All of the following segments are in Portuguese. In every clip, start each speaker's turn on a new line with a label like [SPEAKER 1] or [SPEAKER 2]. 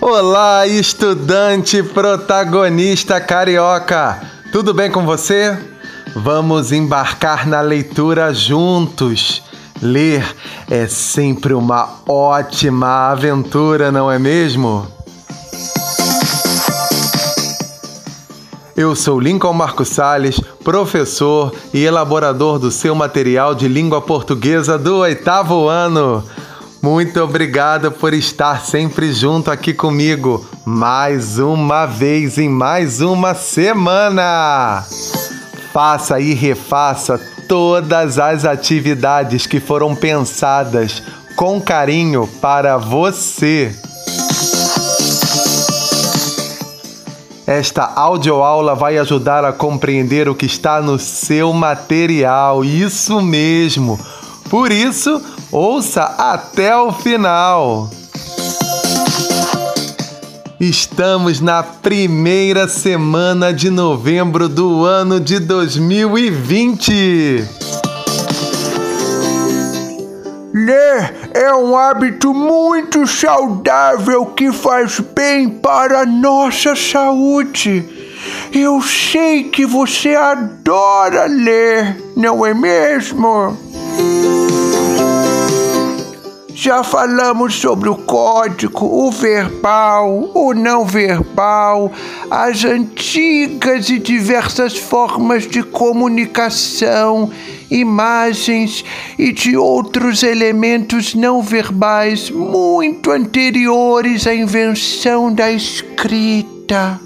[SPEAKER 1] Olá, estudante protagonista carioca! Tudo bem com você? Vamos embarcar na leitura juntos. Ler é sempre uma ótima aventura, não é mesmo? Eu sou Lincoln Marcos Sales, professor e elaborador do seu material de língua portuguesa do oitavo ano. Muito obrigado por estar sempre junto aqui comigo, mais uma vez em mais uma semana. Faça e refaça todas as atividades que foram pensadas com carinho para você. Esta audioaula vai ajudar a compreender o que está no seu material, isso mesmo. Por isso, ouça até o final. Estamos na primeira semana de novembro do ano de 2020.
[SPEAKER 2] Ler é um hábito muito saudável que faz bem para a nossa saúde. Eu sei que você adora ler, não é mesmo? Já falamos sobre o código, o verbal, o não verbal, as antigas e diversas formas de comunicação, imagens e de outros elementos não verbais muito anteriores à invenção da escrita.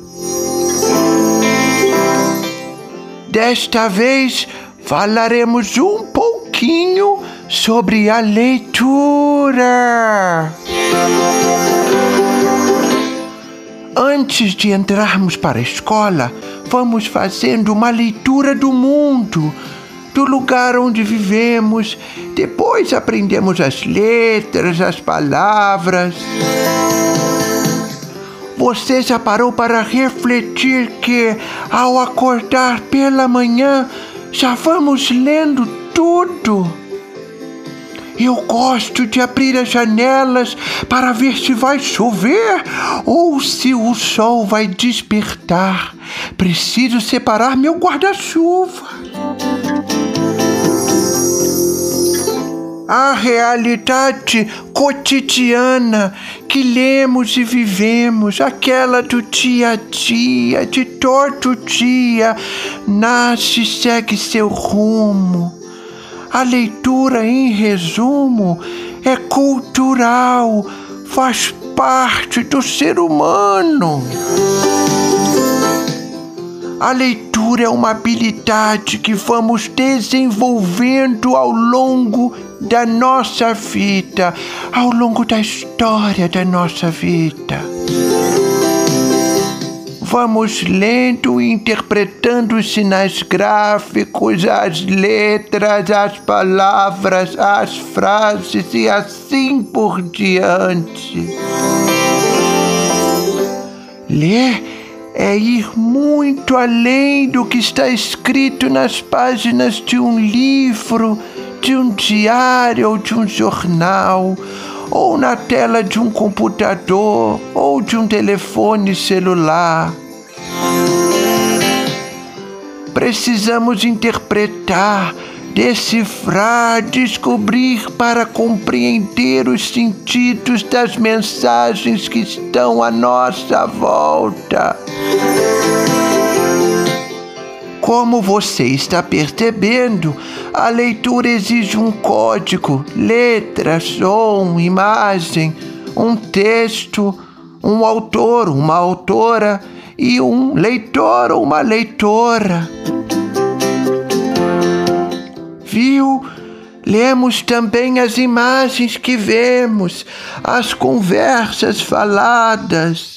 [SPEAKER 2] Desta vez falaremos um pouquinho sobre a leitura. Antes de entrarmos para a escola, vamos fazendo uma leitura do mundo, do lugar onde vivemos. Depois aprendemos as letras, as palavras. Você já parou para refletir que, ao acordar pela manhã, já vamos lendo tudo? Eu gosto de abrir as janelas para ver se vai chover ou se o sol vai despertar. Preciso separar meu guarda-chuva. A realidade cotidiana que lemos e vivemos, aquela do dia a dia, de todo dia, nasce e segue seu rumo a leitura, em resumo, é cultural, faz parte do ser humano. A leitura é uma habilidade que vamos desenvolvendo ao longo da nossa vida, ao longo da história da nossa vida. Vamos lendo e interpretando os sinais gráficos, as letras, as palavras, as frases e assim por diante. Ler é ir muito além do que está escrito nas páginas de um livro, de um diário ou de um jornal, ou na tela de um computador ou de um telefone celular. Precisamos interpretar, decifrar, descobrir para compreender os sentidos das mensagens que estão à nossa volta. Como você está percebendo, a leitura exige um código, letra, som, imagem, um texto, um autor, uma autora e um leitor ou uma leitora. Viu? Lemos também as imagens que vemos, as conversas faladas.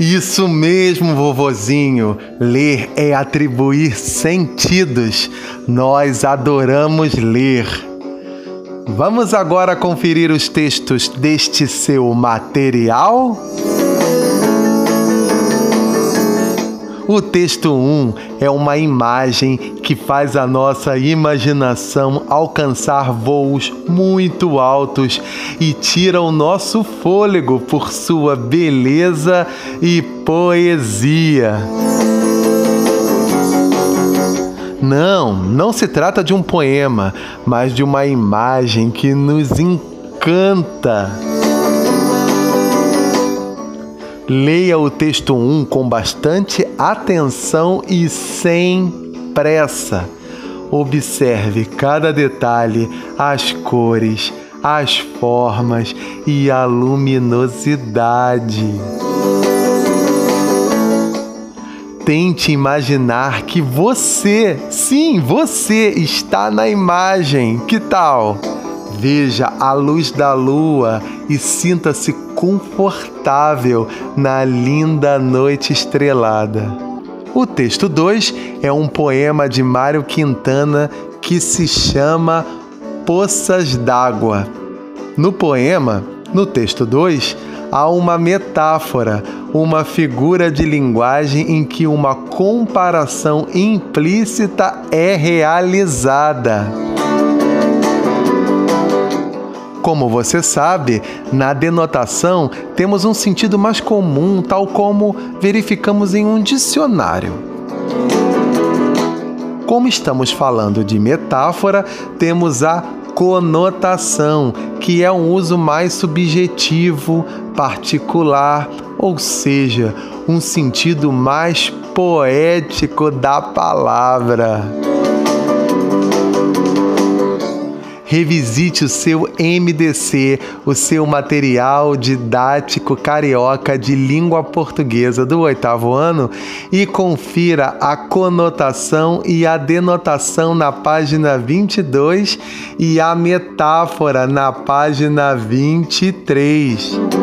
[SPEAKER 1] Isso mesmo, vovozinho. Ler é atribuir sentidos. Nós adoramos ler. Vamos agora conferir os textos deste seu material? O texto 1 é uma imagem que faz a nossa imaginação alcançar voos muito altos e tira o nosso fôlego por sua beleza e poesia. Não, não se trata de um poema, mas de uma imagem que nos encanta. Leia o texto 1 com bastante atenção e sem pressa. Observe cada detalhe, as cores, as formas e a luminosidade. Tente imaginar que você, sim, você está na imagem. Que tal? Veja a luz da lua e sinta-se confortável na linda noite estrelada. O texto 2 é um poema de Mário Quintana que se chama Poças d'Água. No poema, no texto 2, há uma metáfora, uma figura de linguagem em que uma comparação implícita é realizada. Como você sabe, na denotação temos um sentido mais comum, tal como verificamos em um dicionário. Como estamos falando de metáfora, temos a conotação, que é um uso mais subjetivo, particular, ou seja, um sentido mais poético da palavra. revisite o seu MDC, o seu material didático carioca de língua portuguesa do oitavo ano e confira a conotação e a denotação na página 22 e a metáfora na página 23.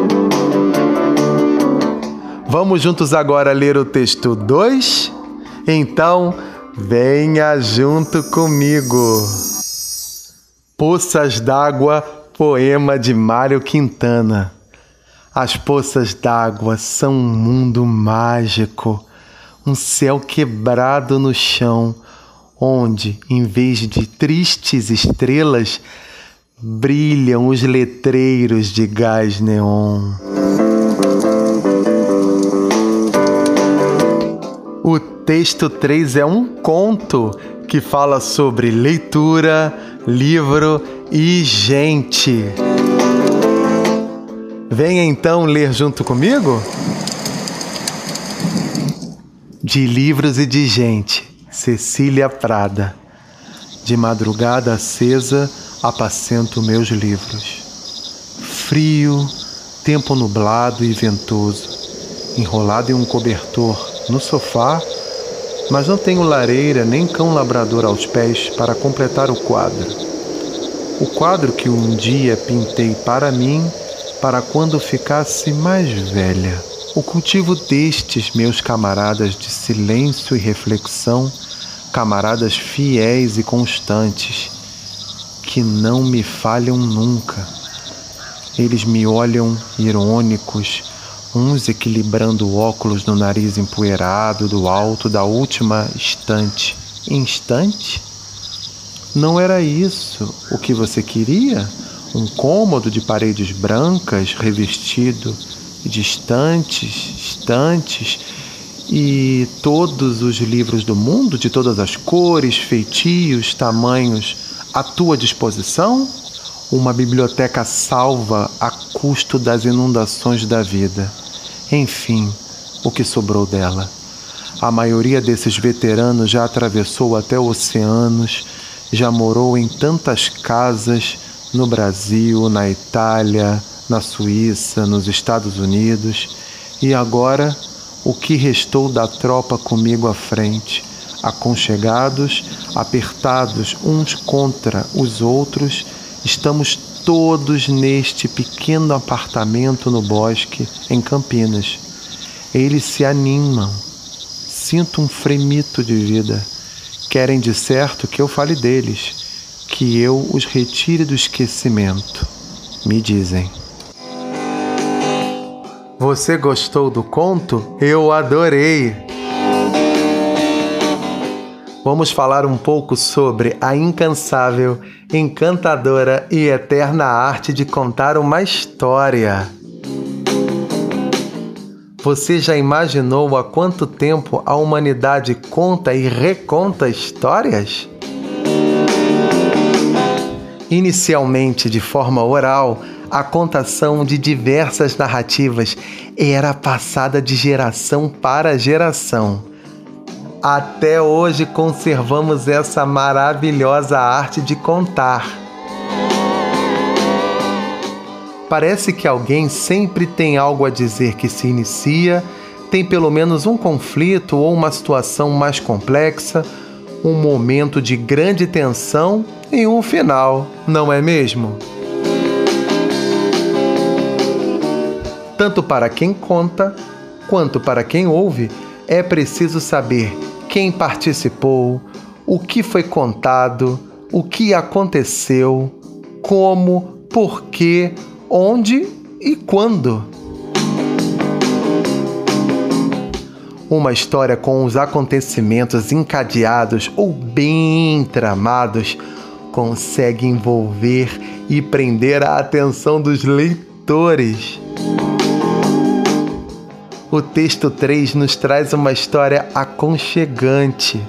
[SPEAKER 1] Vamos juntos agora ler o texto 2? Então, venha junto comigo. Poças d'água, poema de Mário Quintana. As poças d'água são um mundo mágico, um céu quebrado no chão, onde, em vez de tristes estrelas, brilham os letreiros de gás neon. O texto 3 é um conto que fala sobre leitura, livro e gente. Venha então ler junto comigo? De livros e de gente, Cecília Prada. De madrugada acesa, apacento meus livros. Frio, tempo nublado e ventoso, enrolado em um cobertor no sofá mas não tenho lareira nem cão labrador aos pés para completar o quadro. O quadro que um dia pintei para mim, para quando ficasse mais velha. O cultivo destes meus camaradas de silêncio e reflexão, camaradas fiéis e constantes, que não me falham nunca. Eles me olham irônicos, uns equilibrando óculos no nariz empoeirado do alto da última estante. Instante? Não era isso o que você queria? Um cômodo de paredes brancas revestido de estantes, estantes e todos os livros do mundo, de todas as cores, feitios, tamanhos, à tua disposição? uma biblioteca salva a custo das inundações da vida. Enfim, o que sobrou dela. A maioria desses veteranos já atravessou até oceanos, já morou em tantas casas no Brasil, na Itália, na Suíça, nos Estados Unidos, e agora o que restou da tropa comigo à frente, aconchegados, apertados uns contra os outros Estamos todos neste pequeno apartamento no bosque, em Campinas. Eles se animam. Sinto um fremito de vida. Querem de certo que eu fale deles, que eu os retire do esquecimento. Me dizem. Você gostou do conto? Eu adorei! Vamos falar um pouco sobre a incansável, encantadora e eterna arte de contar uma história. Você já imaginou há quanto tempo a humanidade conta e reconta histórias? Inicialmente de forma oral, a contação de diversas narrativas era passada de geração para geração. Até hoje conservamos essa maravilhosa arte de contar. Parece que alguém sempre tem algo a dizer que se inicia, tem pelo menos um conflito ou uma situação mais complexa, um momento de grande tensão e um final, não é mesmo? Tanto para quem conta quanto para quem ouve, é preciso saber quem participou, o que foi contado, o que aconteceu, como, por quê, onde e quando. Uma história com os acontecimentos encadeados ou bem tramados consegue envolver e prender a atenção dos leitores. O texto 3 nos traz uma história aconchegante.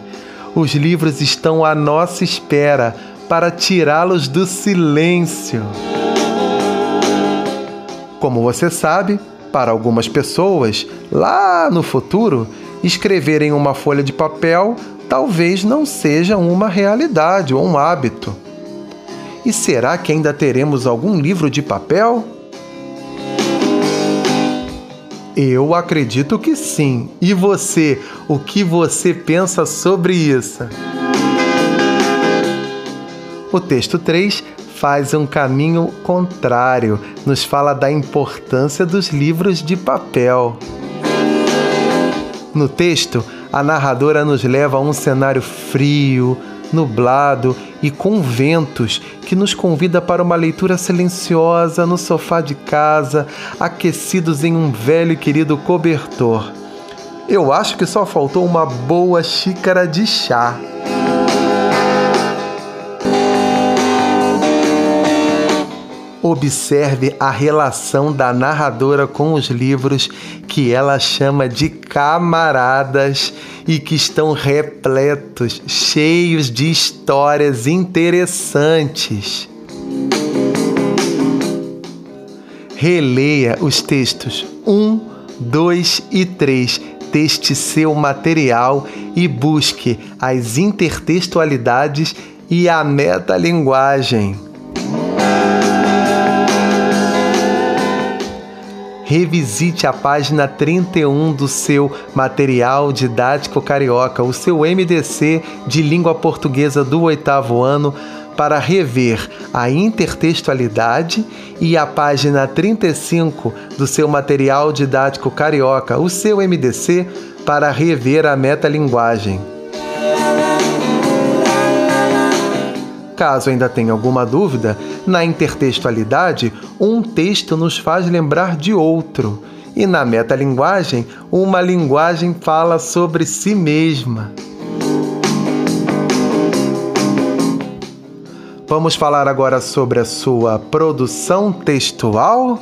[SPEAKER 1] Os livros estão à nossa espera para tirá-los do silêncio. Como você sabe, para algumas pessoas, lá no futuro, escrever em uma folha de papel talvez não seja uma realidade ou um hábito. E será que ainda teremos algum livro de papel? Eu acredito que sim. E você, o que você pensa sobre isso? O texto 3 faz um caminho contrário, nos fala da importância dos livros de papel. No texto, a narradora nos leva a um cenário frio, nublado e com ventos que nos convida para uma leitura silenciosa no sofá de casa, aquecidos em um velho e querido cobertor. Eu acho que só faltou uma boa xícara de chá. Observe a relação da narradora com os livros que ela chama de camaradas e que estão repletos, cheios de histórias interessantes. Releia os textos 1, 2 e 3 deste seu material e busque as intertextualidades e a metalinguagem. Revisite a página 31 do seu Material Didático Carioca, o seu MDC de Língua Portuguesa do oitavo ano, para rever a intertextualidade e a página 35 do seu Material Didático Carioca, o seu MDC, para rever a metalinguagem. Caso ainda tenha alguma dúvida, na intertextualidade, um texto nos faz lembrar de outro, e na metalinguagem, uma linguagem fala sobre si mesma. Vamos falar agora sobre a sua produção textual?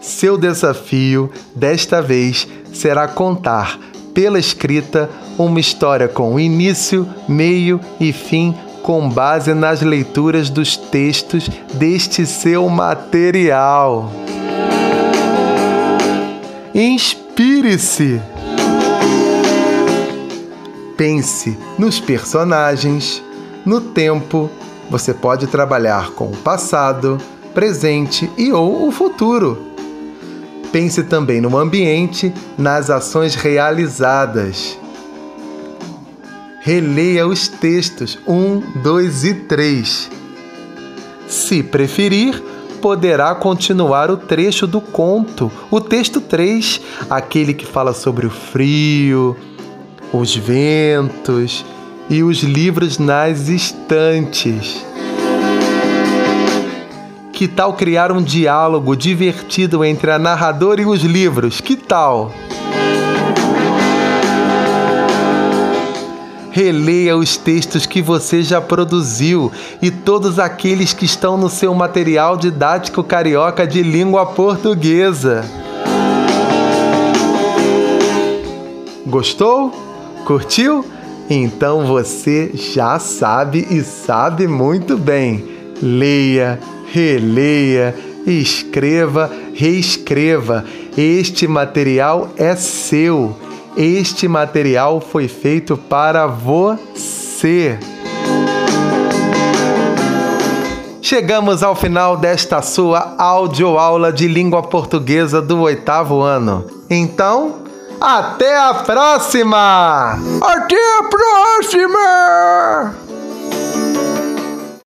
[SPEAKER 1] Seu desafio, desta vez, será contar pela escrita uma história com início, meio e fim com base nas leituras dos textos deste seu material. Inspire-se! Pense nos personagens, no tempo. Você pode trabalhar com o passado, presente e ou o futuro. Pense também no ambiente, nas ações realizadas. Releia os textos 1, 2 e 3. Se preferir, poderá continuar o trecho do conto, o texto 3, aquele que fala sobre o frio, os ventos e os livros nas estantes. Que tal criar um diálogo divertido entre a narradora e os livros? Que tal? Releia os textos que você já produziu e todos aqueles que estão no seu material didático carioca de língua portuguesa. Gostou? Curtiu? Então você já sabe e sabe muito bem. Leia, releia, escreva, reescreva. Este material é seu. Este material foi feito para você. Chegamos ao final desta sua audioaula de língua portuguesa do oitavo ano. Então, até a próxima!
[SPEAKER 2] Até a próxima!